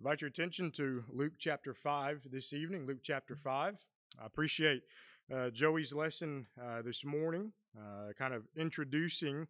invite your attention to Luke chapter 5 this evening. Luke chapter 5. I appreciate uh, Joey's lesson uh, this morning, uh, kind of introducing,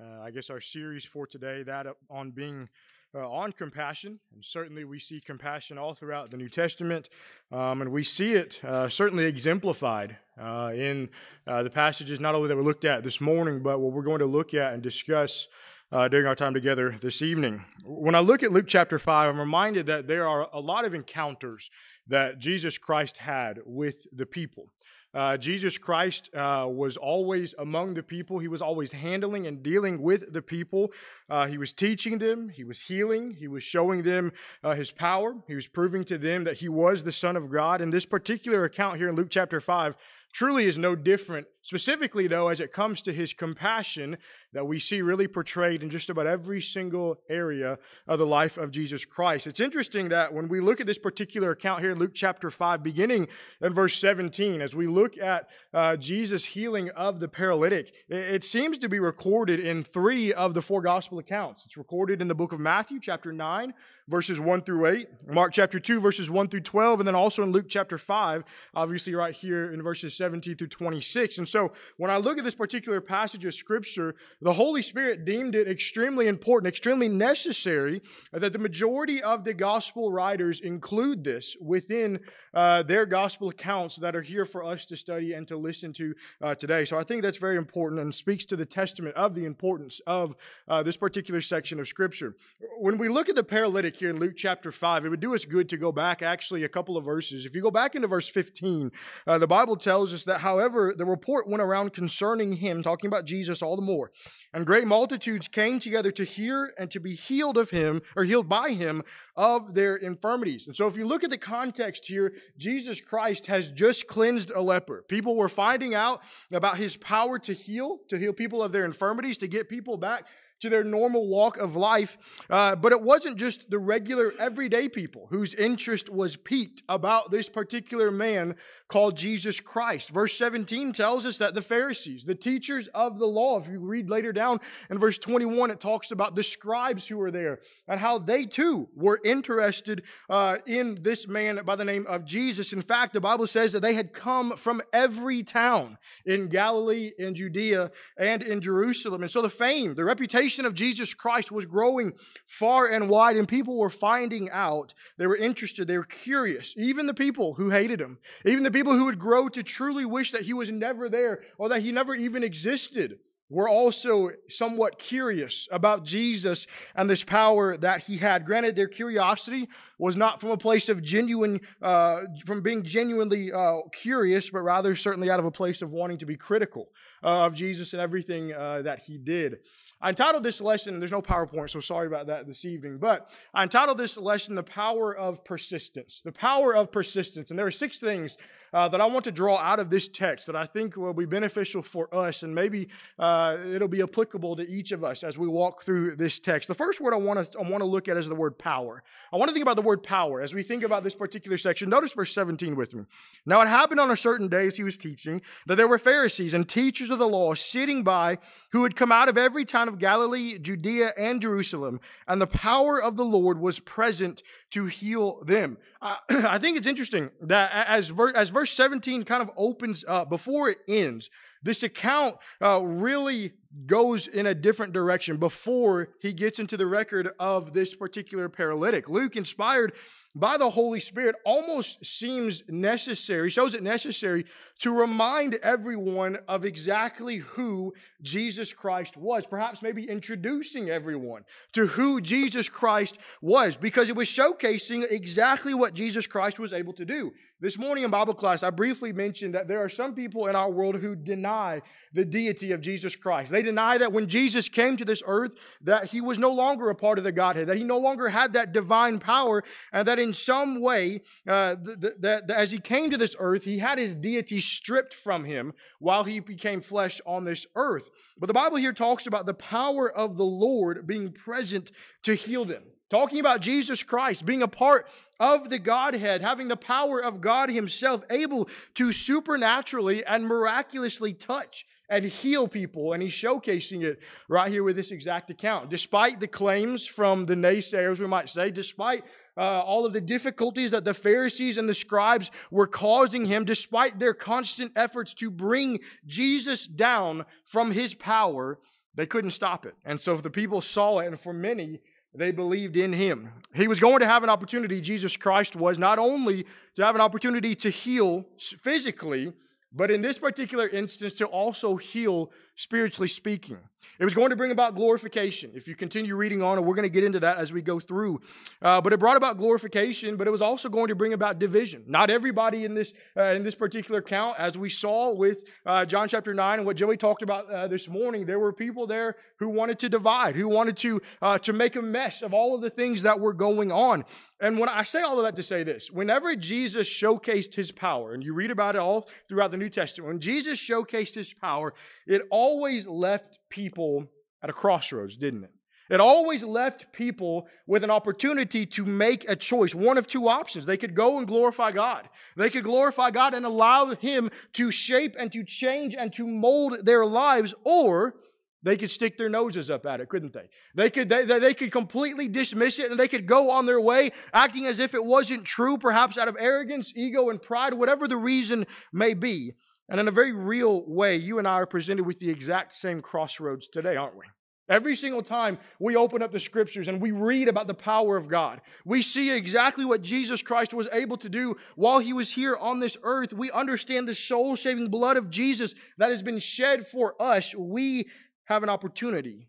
uh, I guess, our series for today, that on being uh, on compassion. And certainly we see compassion all throughout the New Testament, um, and we see it uh, certainly exemplified in the passages not only that we looked at this morning, but what we're going to look at and discuss uh, during our time together this evening. When I look at Luke chapter 5, I'm reminded that there are a lot of encounters that Jesus Christ had with the people. Uh, Jesus Christ uh, was always among the people. He was always handling and dealing with the people. Uh, he was teaching them. He was healing. He was showing them uh, his power. He was proving to them that he was the Son of God. In this particular account here in Luke chapter 5, truly is no different, specifically, though, as it comes to his compassion that we see really portrayed in just about every single area of the life of Jesus Christ. It's interesting that when we look at this particular account here in Luke chapter 5, beginning in verse 17, as we look at uh, Jesus' healing of the paralytic, it, it seems to be recorded in three of the four gospel accounts. It's recorded in the book of Matthew, chapter 9, verses 1 through 8, Mark chapter 2, verses 1 through 12, and then also in Luke chapter 5, obviously right here in verses 17 through 26. And so when I look at this particular passage of scripture, the Holy Spirit deemed it extremely important, extremely necessary that the majority of the gospel writers include this within uh, their gospel accounts that are here for us to study and to listen to uh, today. So I think that's very important and speaks to the testament of the importance of uh, this particular section of scripture. When we look at the paralytic here in Luke chapter 5, it would do us good to go back actually a couple of verses. If you go back into verse 15, uh, the Bible tells us that, however, the report went around concerning him, talking about Jesus all the more. And great multitudes came together to hear and to be healed of him, or healed by him, of their infirmities. And so, if you look at the context here, Jesus Christ has just cleansed a leper. People were finding out about his power to heal, to heal people of their infirmities, to get people back to their normal walk of life. Uh, but it wasn't just the regular, everyday people whose interest was piqued about this particular man called Jesus Christ. Verse 17 tells us that the Pharisees, the teachers of the law, if you read later down in verse 21, it talks about the scribes who were there and how they too were interested uh, in this man by the name of Jesus. In fact, the Bible says that they had come from every town in Galilee, in Judea, and in Jerusalem. And so the fame, the reputation, of Jesus Christ was growing far and wide, and people were finding out. They were interested, they were curious. Even the people who hated him, even the people who would grow to truly wish that he was never there or that he never even existed were also somewhat curious about Jesus and this power that he had. Granted, their curiosity was not from a place of genuine, uh, from being genuinely uh, curious, but rather certainly out of a place of wanting to be critical uh, of Jesus and everything uh, that he did. I entitled this lesson, there's no PowerPoint, so sorry about that this evening, but I entitled this lesson, The Power of Persistence. The Power of Persistence. And there are six things uh, that I want to draw out of this text that I think will be beneficial for us and maybe uh, it'll be applicable to each of us as we walk through this text. The first word I want to I want to look at is the word power. I want to think about the word power as we think about this particular section. Notice verse 17 with me. Now it happened on a certain day as he was teaching that there were Pharisees and teachers of the law sitting by who had come out of every town of Galilee, Judea, and Jerusalem, and the power of the Lord was present to heal them. I think it's interesting that as, ver- as verse 17 kind of opens up, before it ends, this account uh, really goes in a different direction before he gets into the record of this particular paralytic. Luke, inspired by the Holy Spirit, almost seems necessary, shows it necessary to remind everyone of exactly who Jesus Christ was. Perhaps maybe introducing everyone to who Jesus Christ was, because it was showcasing exactly what Jesus Christ was able to do. This morning in Bible class, I briefly mentioned that there are some people in our world who deny the deity of Jesus Christ. They deny that when Jesus came to this earth, that he was no longer a part of the Godhead, that he no longer had that divine power, and that in some way, uh, that as he came to this earth, he had his deity stripped from him while he became flesh on this earth. But the Bible here talks about the power of the Lord being present to heal them talking about Jesus Christ being a part of the Godhead, having the power of God Himself, able to supernaturally and miraculously touch and heal people. And he's showcasing it right here with this exact account. Despite the claims from the naysayers, we might say, despite uh, all of the difficulties that the Pharisees and the scribes were causing him, despite their constant efforts to bring Jesus down from his power, they couldn't stop it. And so if the people saw it, and for many, they believed in him. He was going to have an opportunity, Jesus Christ was, not only to have an opportunity to heal physically, but in this particular instance, to also heal spiritually speaking. It was going to bring about glorification. If you continue reading on, and we're going to get into that as we go through. Uh, but it brought about glorification, but it was also going to bring about division. Not everybody in this uh, in this particular count, as we saw with uh, John chapter nine and what Joey talked about uh, this morning, there were people there who wanted to divide, who wanted to uh, to make a mess of all of the things that were going on. And when I say all of that to say this, whenever Jesus showcased his power, and you read about it all throughout the New Testament, when Jesus showcased his power, it always left people at a crossroads, didn't it? It always left people with an opportunity to make a choice, one of two options. They could go and glorify God. They could glorify God and allow Him to shape and to change and to mold their lives, or they could stick their noses up at it, couldn't they? They could, they, they could completely dismiss it and they could go on their way acting as if it wasn't true, perhaps out of arrogance, ego, and pride, whatever the reason may be. And in a very real way, you and I are presented with the exact same crossroads today, aren't we? Every single time we open up the scriptures and we read about the power of God, we see exactly what Jesus Christ was able to do while he was here on this earth. We understand the soul saving blood of Jesus that has been shed for us. We have an opportunity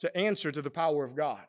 to answer to the power of God.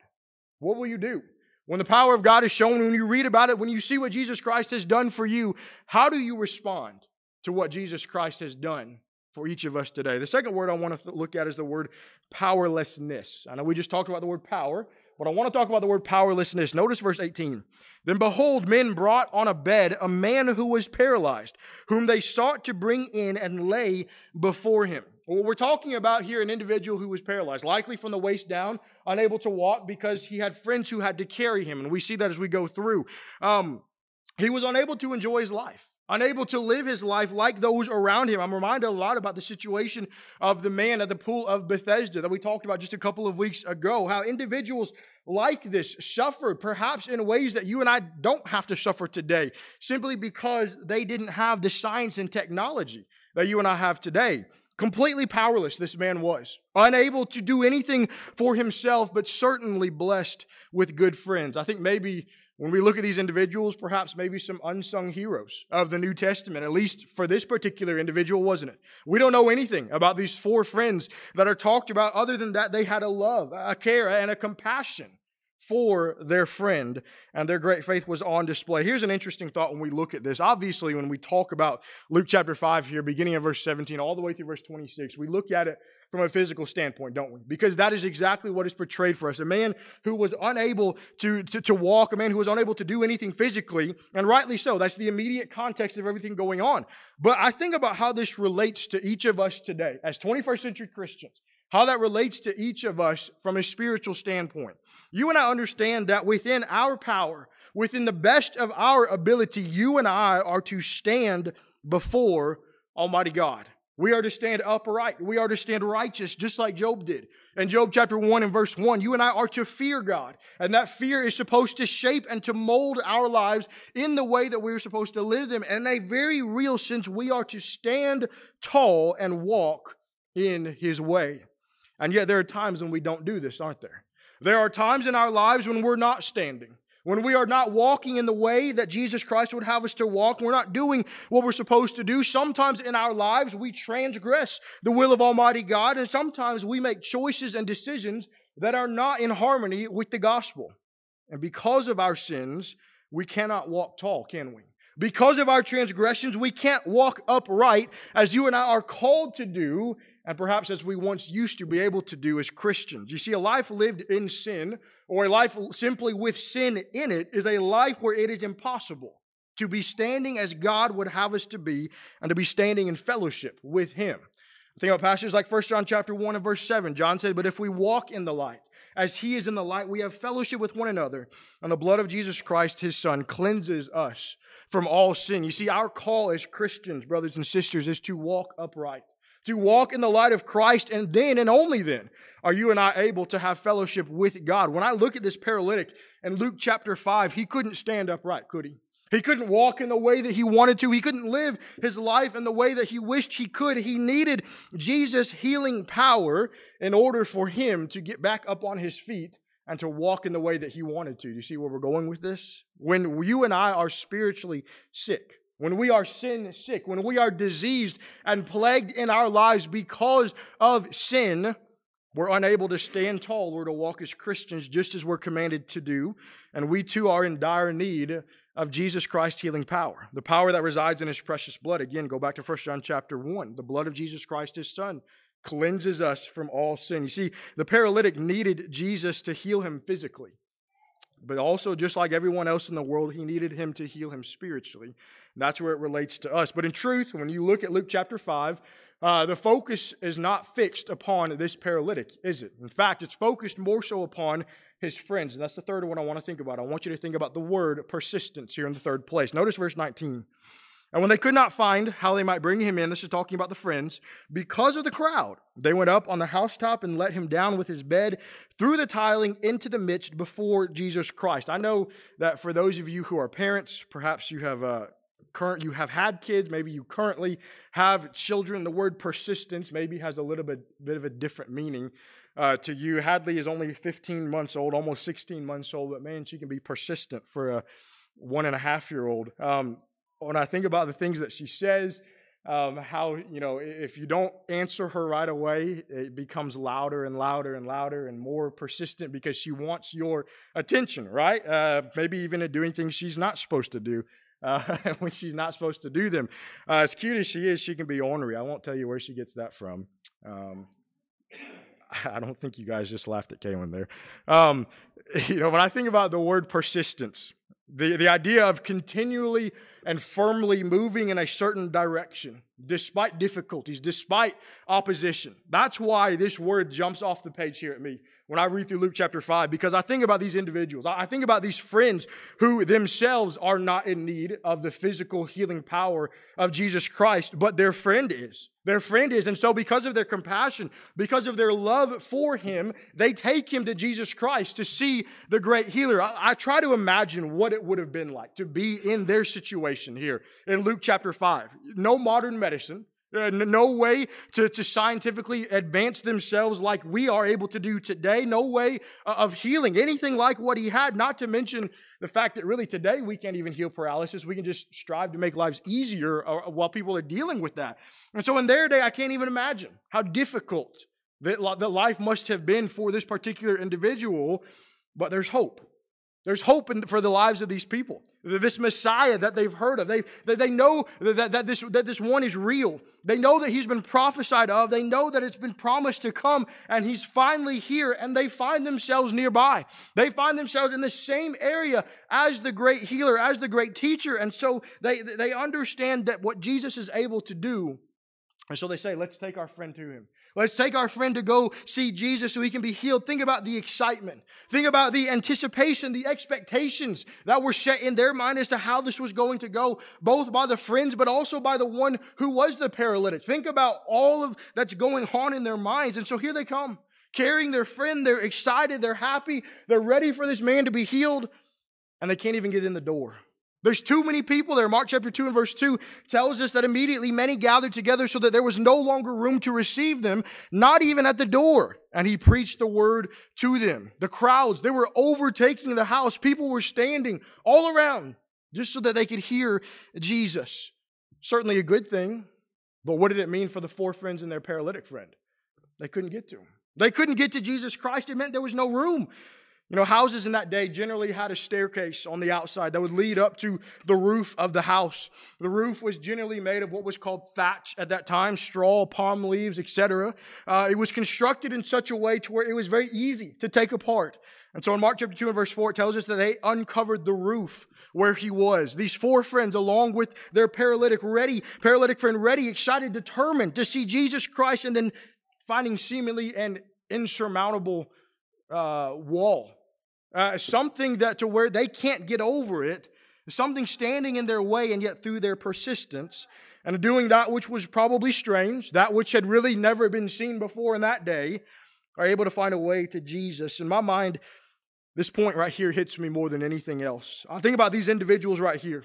What will you do? When the power of God is shown, when you read about it, when you see what Jesus Christ has done for you, how do you respond? to what Jesus Christ has done for each of us today. The second word I want to look at is the word powerlessness. I know we just talked about the word power, but I want to talk about the word powerlessness. Notice verse 18. Then behold, men brought on a bed a man who was paralyzed, whom they sought to bring in and lay before him. We're talking about here an individual who was paralyzed, likely from the waist down, unable to walk because he had friends who had to carry him. And we see that as we go through. Um, he was unable to enjoy his life unable to live his life like those around him. I'm reminded a lot about the situation of the man at the pool of Bethesda that we talked about just a couple of weeks ago, how individuals like this suffered perhaps in ways that you and I don't have to suffer today, simply because they didn't have the science and technology that you and I have today. Completely powerless, this man was. Unable to do anything for himself, but certainly blessed with good friends. I think maybe when we look at these individuals, perhaps maybe some unsung heroes of the New Testament, at least for this particular individual, wasn't it? We don't know anything about these four friends that are talked about other than that they had a love, a care, and a compassion for their friend, and their great faith was on display. Here's an interesting thought when we look at this. Obviously, when we talk about Luke chapter 5 here, beginning of verse 17, all the way through verse 26, we look at it from a physical standpoint, don't we? Because that is exactly what is portrayed for us. A man who was unable to, to, to, walk, a man who was unable to do anything physically, and rightly so. That's the immediate context of everything going on. But I think about how this relates to each of us today as 21st century Christians, how that relates to each of us from a spiritual standpoint. You and I understand that within our power, within the best of our ability, you and I are to stand before Almighty God. We are to stand upright. We are to stand righteous, just like Job did. In Job chapter 1 and verse 1, you and I are to fear God. And that fear is supposed to shape and to mold our lives in the way that we are supposed to live them. And in a very real sense, we are to stand tall and walk in his way. And yet there are times when we don't do this, aren't there? There are times in our lives when we're not standing. When we are not walking in the way that Jesus Christ would have us to walk, we're not doing what we're supposed to do. Sometimes in our lives, we transgress the will of Almighty God, and sometimes we make choices and decisions that are not in harmony with the gospel. And because of our sins, we cannot walk tall, can we? Because of our transgressions, we can't walk upright as you and I are called to do, and perhaps as we once used to be able to do as Christians. You see, a life lived in sin or a life simply with sin in it is a life where it is impossible to be standing as God would have us to be and to be standing in fellowship with Him. Think about passages like 1 John chapter 1 and verse 7. John said, But if we walk in the light, as he is in the light, we have fellowship with one another. And the blood of Jesus Christ, his son, cleanses us from all sin. You see, our call as Christians, brothers and sisters, is to walk upright, to walk in the light of Christ, and then and only then are you and I able to have fellowship with God. When I look at this paralytic in Luke chapter 5, he couldn't stand upright, could he? He couldn't walk in the way that he wanted to. He couldn't live his life in the way that he wished he could. He needed Jesus' healing power in order for him to get back up on his feet and to walk in the way that he wanted to. Do you see where we're going with this? When you and I are spiritually sick, when we are sin sick, when we are diseased and plagued in our lives because of sin, we're unable to stand tall or to walk as Christians just as we're commanded to do. And we too are in dire need of Jesus Christ's healing power, the power that resides in his precious blood. Again, go back to 1 John chapter 1. The blood of Jesus Christ, his son, cleanses us from all sin. You see, the paralytic needed Jesus to heal him physically. But also, just like everyone else in the world, he needed him to heal him spiritually. That's where it relates to us. But in truth, when you look at Luke chapter 5, uh, the focus is not fixed upon this paralytic, is it? In fact, it's focused more so upon his friends. And that's the third one I want to think about. I want you to think about the word persistence here in the third place. Notice verse 19. And when they could not find how they might bring him in, this is talking about the friends, because of the crowd, they went up on the housetop and let him down with his bed through the tiling into the midst before Jesus Christ. I know that for those of you who are parents, perhaps you have uh, current you have had kids, maybe you currently have children. The word persistence maybe has a little bit, bit of a different meaning uh, to you. Hadley is only 15 months old, almost 16 months old, but man, she can be persistent for a one and a half year old. Um, when I think about the things that she says, um, how, you know, if you don't answer her right away, it becomes louder and louder and louder and more persistent because she wants your attention, right? Uh, maybe even doing things she's not supposed to do. Uh, when she's not supposed to do them. Uh, as cute as she is, she can be ornery. I won't tell you where she gets that from. Um, I don't think you guys just laughed at Kaylin there. Um, you know, when I think about the word persistence, the, the idea of continually and firmly moving in a certain direction, despite difficulties, despite opposition. That's why this word jumps off the page here at me when I read through Luke chapter 5, because I think about these individuals. I think about these friends who themselves are not in need of the physical healing power of Jesus Christ, but their friend is. Their friend is. And so, because of their compassion, because of their love for him, they take him to Jesus Christ to see the great healer. I, I try to imagine what it would have been like to be in their situation here in Luke chapter 5. No modern medicine, uh, no way to, to scientifically advance themselves like we are able to do today. No way uh, of healing anything like what he had, not to mention the fact that really today we can't even heal paralysis. We can just strive to make lives easier uh, while people are dealing with that. And so in their day, I can't even imagine how difficult that, that life must have been for this particular individual, but there's hope. There's hope in, for the lives of these people. This Messiah that they've heard of. They, they, they know that, that, this, that this one is real. They know that he's been prophesied of. They know that it's been promised to come and he's finally here and they find themselves nearby. They find themselves in the same area as the great healer, as the great teacher. And so they, they understand that what Jesus is able to do. And so they say, let's take our friend to him. Let's take our friend to go see Jesus so he can be healed. Think about the excitement. Think about the anticipation, the expectations that were set in their mind as to how this was going to go, both by the friends, but also by the one who was the paralytic. Think about all of that's going on in their minds. And so here they come, carrying their friend. They're excited. They're happy. They're ready for this man to be healed. And they can't even get in the door. There's too many people there. Mark chapter 2 and verse 2 tells us that immediately many gathered together so that there was no longer room to receive them, not even at the door. And he preached the word to them. The crowds, they were overtaking the house. People were standing all around just so that they could hear Jesus. Certainly a good thing. But what did it mean for the four friends and their paralytic friend? They couldn't get to him. They couldn't get to Jesus Christ. It meant there was no room. You know, houses in that day generally had a staircase on the outside that would lead up to the roof of the house. The roof was generally made of what was called thatch at that time, straw, palm leaves, etc. Uh, it was constructed in such a way to where it was very easy to take apart. And so in Mark chapter 2 and verse 4, it tells us that they uncovered the roof where he was. These four friends, along with their paralytic ready, paralytic friend ready, excited, determined to see Jesus Christ, and then finding seemingly an insurmountable uh, wall, uh, something that to where they can't get over it, something standing in their way, and yet through their persistence and doing that which was probably strange, that which had really never been seen before in that day, are able to find a way to Jesus. In my mind, this point right here hits me more than anything else. I think about these individuals right here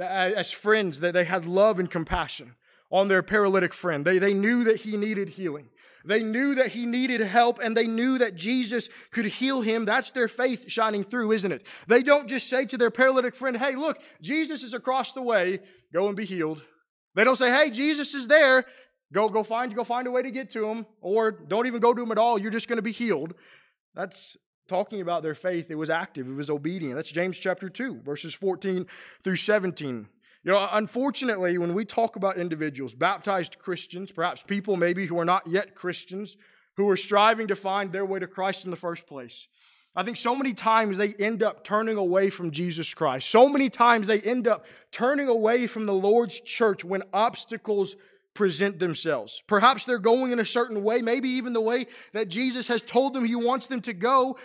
as friends, that they had love and compassion on their paralytic friend. They, they knew that he needed healing. They knew that he needed help and they knew that Jesus could heal him. That's their faith shining through, isn't it? They don't just say to their paralytic friend, Hey, look, Jesus is across the way. Go and be healed. They don't say, Hey, Jesus is there. Go, go find, go find a way to get to him. Or don't even go to him at all. You're just going to be healed. That's talking about their faith. It was active. It was obedient. That's James chapter 2, verses 14 through 17. You know, unfortunately, when we talk about individuals, baptized Christians, perhaps people maybe who are not yet Christians, who are striving to find their way to Christ in the first place, I think so many times they end up turning away from Jesus Christ. So many times they end up turning away from the Lord's church when obstacles present themselves. Perhaps they're going in a certain way, maybe even the way that Jesus has told them he wants them to go,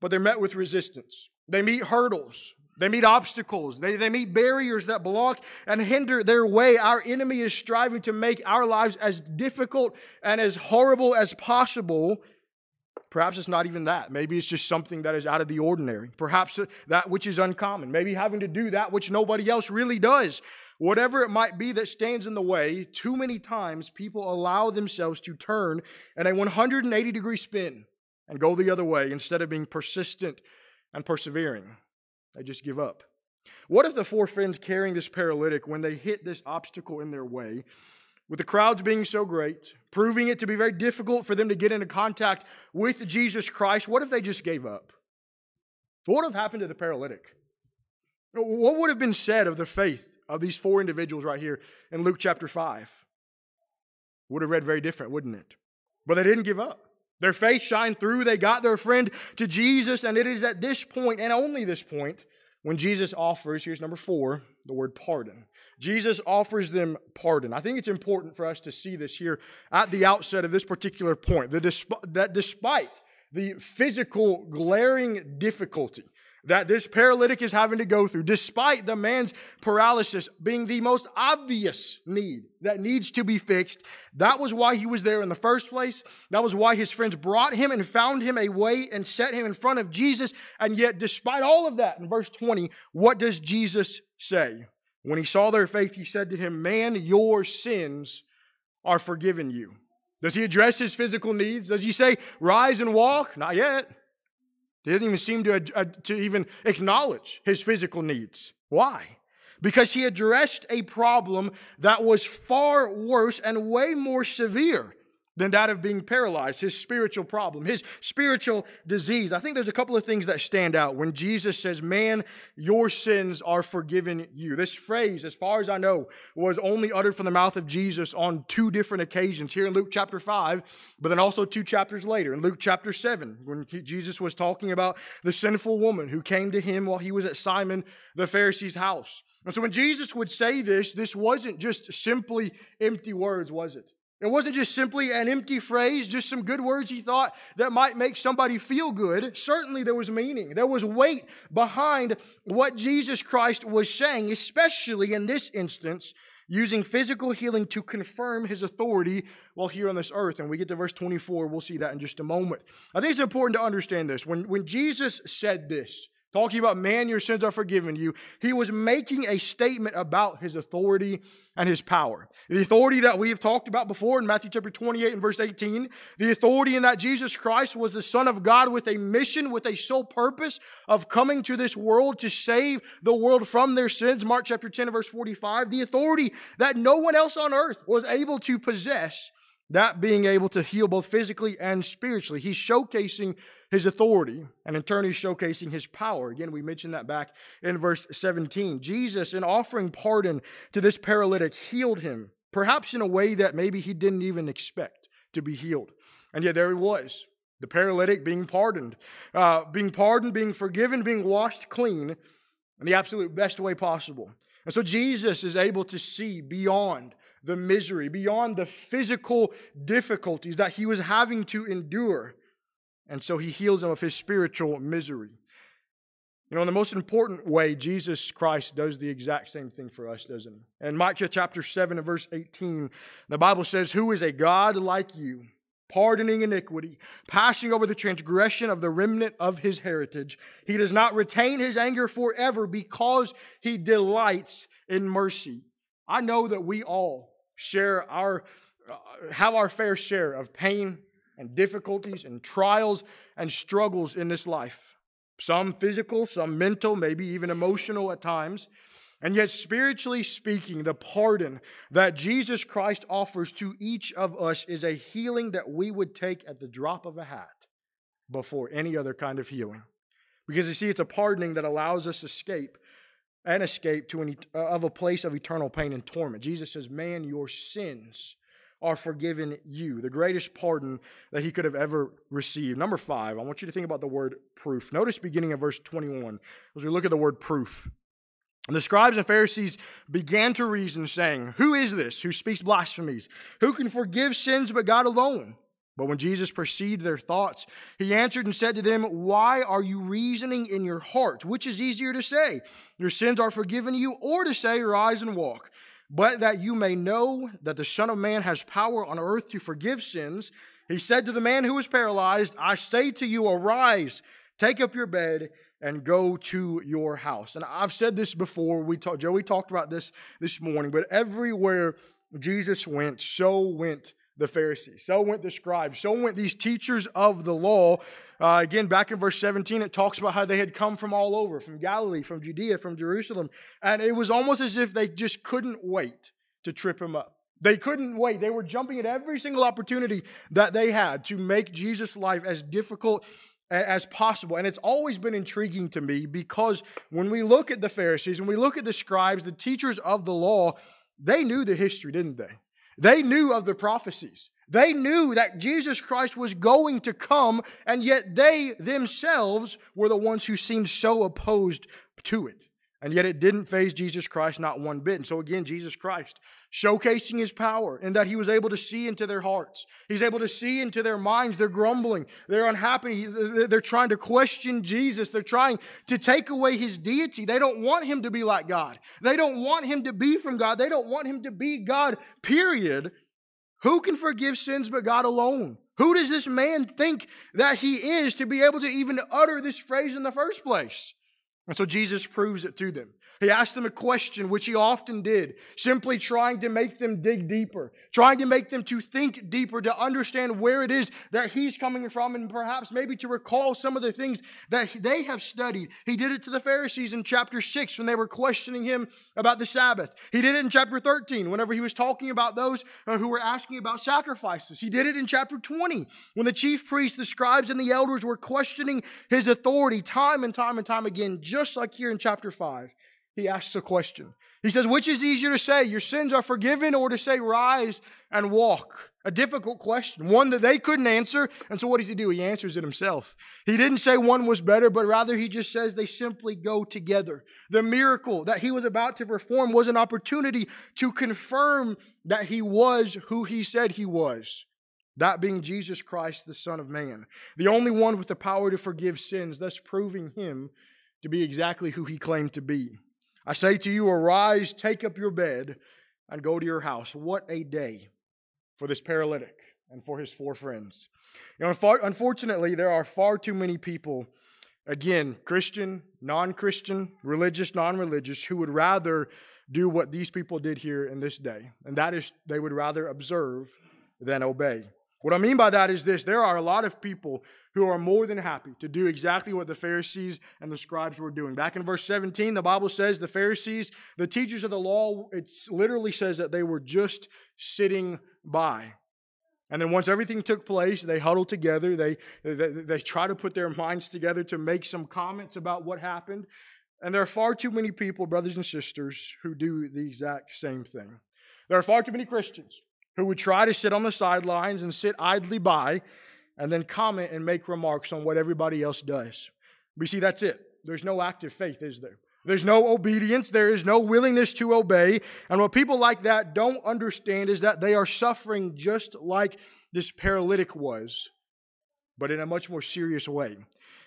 but they're met with resistance. They meet hurdles. They meet obstacles. They, they meet barriers that block and hinder their way. Our enemy is striving to make our lives as difficult and as horrible as possible. Perhaps it's not even that. Maybe it's just something that is out of the ordinary. Perhaps that which is uncommon. Maybe having to do that which nobody else really does. Whatever it might be that stands in the way, too many times people allow themselves to turn in a 180 degree spin and go the other way instead of being persistent and persevering. They just give up. What if the four friends carrying this paralytic, when they hit this obstacle in their way, with the crowds being so great, proving it to be very difficult for them to get into contact with Jesus Christ, what if they just gave up? What would have happened to the paralytic? What would have been said of the faith of these four individuals right here in Luke chapter 5? Would have read very different, wouldn't it? But they didn't give up. Their faith shined through. They got their friend to Jesus. And it is at this point, and only this point, when Jesus offers, here's number four, the word pardon. Jesus offers them pardon. I think it's important for us to see this here at the outset of this particular point. that despite the physical glaring difficulty that this paralytic is having to go through, despite the man's paralysis being the most obvious need that needs to be fixed. That was why he was there in the first place. That was why his friends brought him and found him a way and set him in front of Jesus. And yet, despite all of that, in verse 20, what does Jesus say? When he saw their faith, he said to him, Man, your sins are forgiven you. Does he address his physical needs? Does he say, Rise and walk? Not yet. He didn't even seem to, uh, to even acknowledge his physical needs. Why? Because he addressed a problem that was far worse and way more severe than that of being paralyzed, his spiritual problem, his spiritual disease. I think there's a couple of things that stand out when Jesus says, Man, your sins are forgiven you. This phrase, as far as I know, was only uttered from the mouth of Jesus on two different occasions here in Luke chapter 5, but then also two chapters later in Luke chapter 7, when he, Jesus was talking about the sinful woman who came to him while he was at Simon the Pharisee's house. And so when Jesus would say this, this wasn't just simply empty words, was it? It wasn't just simply an empty phrase, just some good words he thought that might make somebody feel good. Certainly there was meaning. There was weight behind what Jesus Christ was saying, especially in this instance, using physical healing to confirm his authority while here on this earth. And we get to verse 24, we'll see that in just a moment. I think it's important to understand this. When, when Jesus said this, Talking about, man, your sins are forgiven you. He was making a statement about his authority and his power. The authority that we have talked about before in Matthew chapter 28 and verse 18. The authority in that Jesus Christ was the Son of God with a mission, with a sole purpose of coming to this world to save the world from their sins. Mark chapter 10 and verse 45. The authority that no one else on earth was able to possess that being able to heal both physically and spiritually. He's showcasing his authority, and in turn, he's showcasing his power. Again, we mentioned that back in verse 17. Jesus, in offering pardon to this paralytic, healed him, perhaps in a way that maybe he didn't even expect to be healed. And yet, there he was, the paralytic being pardoned, uh, being pardoned, being forgiven, being washed clean in the absolute best way possible. And so, Jesus is able to see beyond the misery, beyond the physical difficulties that he was having to endure. And so he heals him of his spiritual misery. You know, in the most important way, Jesus Christ does the exact same thing for us, doesn't he? In Micah chapter 7 and verse 18, the Bible says, Who is a God like you, pardoning iniquity, passing over the transgression of the remnant of his heritage? He does not retain his anger forever because he delights in mercy. I know that we all share our, uh, have our fair share of pain and difficulties and trials and struggles in this life. Some physical, some mental, maybe even emotional at times. And yet, spiritually speaking, the pardon that Jesus Christ offers to each of us is a healing that we would take at the drop of a hat before any other kind of healing. Because you see, it's a pardoning that allows us escape and escape to an, uh, of a place of eternal pain and torment. Jesus says, Man, your sins are forgiven you. The greatest pardon that he could have ever received. Number five, I want you to think about the word proof. Notice beginning of verse 21 as we look at the word proof. And the scribes and Pharisees began to reason, saying, Who is this who speaks blasphemies? Who can forgive sins but God alone? But when Jesus perceived their thoughts, he answered and said to them, Why are you reasoning in your hearts? Which is easier to say, Your sins are forgiven you, or to say, Rise and walk? But that you may know that the Son of Man has power on earth to forgive sins, he said to the man who was paralyzed, I say to you, Arise, take up your bed, and go to your house. And I've said this before. We talked, Joey talked about this this morning, but everywhere Jesus went, so went the Pharisees. So went the scribes. So went these teachers of the law. Uh, again, back in verse 17, it talks about how they had come from all over from Galilee, from Judea, from Jerusalem. And it was almost as if they just couldn't wait to trip him up. They couldn't wait. They were jumping at every single opportunity that they had to make Jesus' life as difficult as possible. And it's always been intriguing to me because when we look at the Pharisees, when we look at the scribes, the teachers of the law, they knew the history, didn't they? They knew of the prophecies. They knew that Jesus Christ was going to come, and yet they themselves were the ones who seemed so opposed to it. And yet it didn't faze Jesus Christ not one bit. And so again, Jesus Christ showcasing his power in that he was able to see into their hearts. He's able to see into their minds. They're grumbling. They're unhappy. They're trying to question Jesus. They're trying to take away his deity. They don't want him to be like God. They don't want him to be from God. They don't want him to be God, period. Who can forgive sins but God alone? Who does this man think that he is to be able to even utter this phrase in the first place? And so Jesus proves it to them. He asked them a question, which he often did, simply trying to make them dig deeper, trying to make them to think deeper, to understand where it is that he's coming from, and perhaps maybe to recall some of the things that they have studied. He did it to the Pharisees in chapter 6 when they were questioning him about the Sabbath. He did it in chapter 13 whenever he was talking about those uh, who were asking about sacrifices. He did it in chapter 20 when the chief priests, the scribes, and the elders were questioning his authority time and time and time again, just like here in chapter 5 he asks a question. He says, Which is easier to say, your sins are forgiven, or to say, rise and walk? A difficult question, one that they couldn't answer. And so what does he do? He answers it himself. He didn't say one was better, but rather he just says they simply go together. The miracle that he was about to perform was an opportunity to confirm that he was who he said he was. That being Jesus Christ, the Son of Man, the only one with the power to forgive sins, thus proving him to be exactly who he claimed to be. I say to you, arise, take up your bed, and go to your house. What a day for this paralytic and for his four friends. You know, unfortunately, there are far too many people, again, Christian, non Christian, religious, non religious, who would rather do what these people did here in this day. And that is, they would rather observe than obey. What I mean by that is this there are a lot of people who are more than happy to do exactly what the Pharisees and the scribes were doing. Back in verse 17, the Bible says the Pharisees, the teachers of the law, it literally says that they were just sitting by. And then once everything took place, they huddled together. They, they, they try to put their minds together to make some comments about what happened. And there are far too many people, brothers and sisters, who do the exact same thing. There are far too many Christians who would try to sit on the sidelines and sit idly by and then comment and make remarks on what everybody else does. We see that's it. There's no active faith, is there? There's no obedience. There is no willingness to obey. And what people like that don't understand is that they are suffering just like this paralytic was. but in a much more serious way.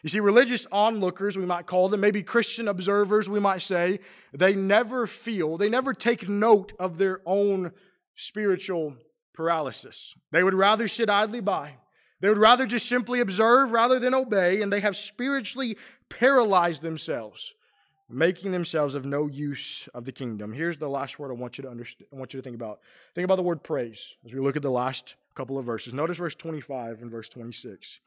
You see, religious onlookers, we might call them, maybe Christian observers, we might say, they never feel, they never take note of their own spiritual paralysis. They would rather sit idly by. They would rather just simply observe rather than obey, and they have spiritually paralyzed themselves, making themselves of no use of the kingdom. Here's the last word I want you to understand, I want you to think about. Think about the word praise as we look at the last couple of verses. Notice verse 25 and verse 26.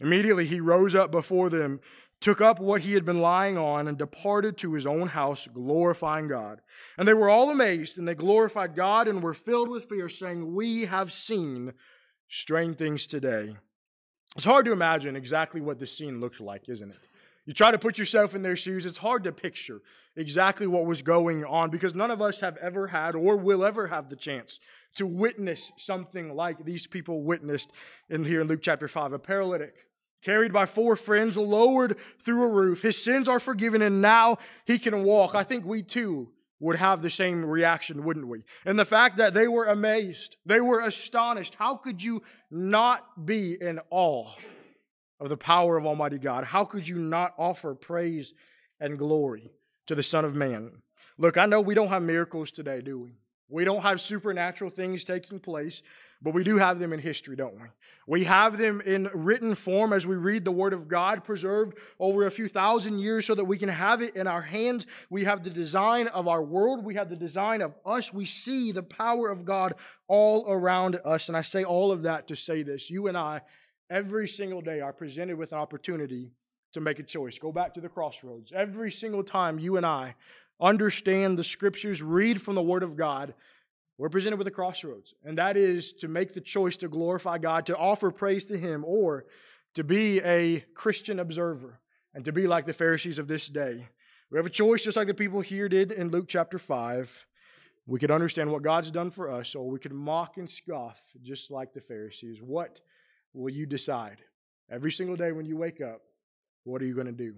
Immediately he rose up before them, took up what he had been lying on, and departed to his own house, glorifying God. And they were all amazed, and they glorified God and were filled with fear, saying, We have seen strange things today. It's hard to imagine exactly what this scene looked like, isn't it? You try to put yourself in their shoes, it's hard to picture exactly what was going on because none of us have ever had or will ever have the chance to witness something like these people witnessed in here in Luke chapter 5 a paralytic carried by four friends, lowered through a roof. His sins are forgiven, and now he can walk. I think we too would have the same reaction, wouldn't we? And the fact that they were amazed, they were astonished. How could you not be in awe of the power of Almighty God? How could you not offer praise and glory to the Son of Man? Look, I know we don't have miracles today, do we? We don't have supernatural things taking place, but we do have them in history, don't we? We have them in written form as we read the Word of God, preserved over a few thousand years so that we can have it in our hands. We have the design of our world, we have the design of us. We see the power of God all around us. And I say all of that to say this you and I, every single day, are presented with an opportunity to make a choice. Go back to the crossroads. Every single time you and I understand the scriptures, read from the Word of God, we're presented with a crossroads. And that is to make the choice to glorify God, to offer praise to Him, or to be a Christian observer and to be like the Pharisees of this day. We have a choice just like the people here did in Luke chapter 5. We could understand what God's done for us, or we could mock and scoff just like the Pharisees. What will you decide? Every single day when you wake up, what are you going to do?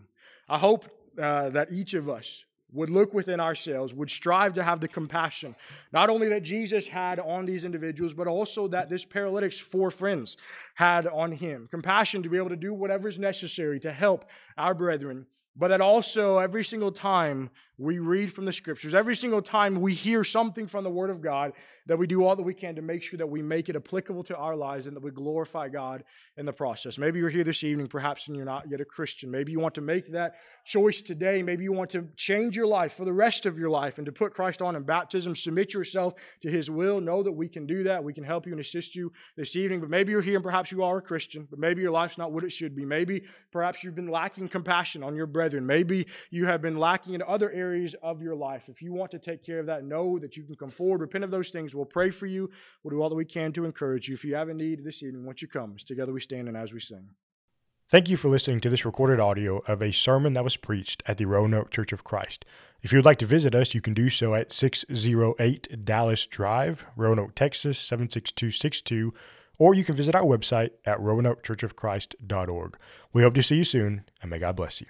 I hope uh, that each of us would look within ourselves, would strive to have the compassion, not only that Jesus had on these individuals, but also that this paralytic's four friends had on him. Compassion to be able to do whatever is necessary to help our brethren but that also every single time we read from the scriptures, every single time we hear something from the Word of God, that we do all that we can to make sure that we make it applicable to our lives and that we glorify God in the process. Maybe you're here this evening, perhaps, and you're not yet a Christian. Maybe you want to make that choice today. Maybe you want to change your life for the rest of your life and to put Christ on in baptism, submit yourself to His will. Know that we can do that. We can help you and assist you this evening. But maybe you're here and perhaps you are a Christian, but maybe your life's not what it should be. Maybe perhaps you've been lacking compassion on your brethren. Maybe you have been lacking in other areas of your life. If you want to take care of that, know that you can come forward, repent of those things. We'll pray for you. We'll do all that we can to encourage you. If you have a need this evening, once you come, together we stand and as we sing. Thank you for listening to this recorded audio of a sermon that was preached at the Roanoke Church of Christ. If you would like to visit us, you can do so at 608 Dallas Drive, Roanoke, Texas 76262 or you can visit our website at roanokechurchofchrist.org. We hope to see you soon, and may God bless you.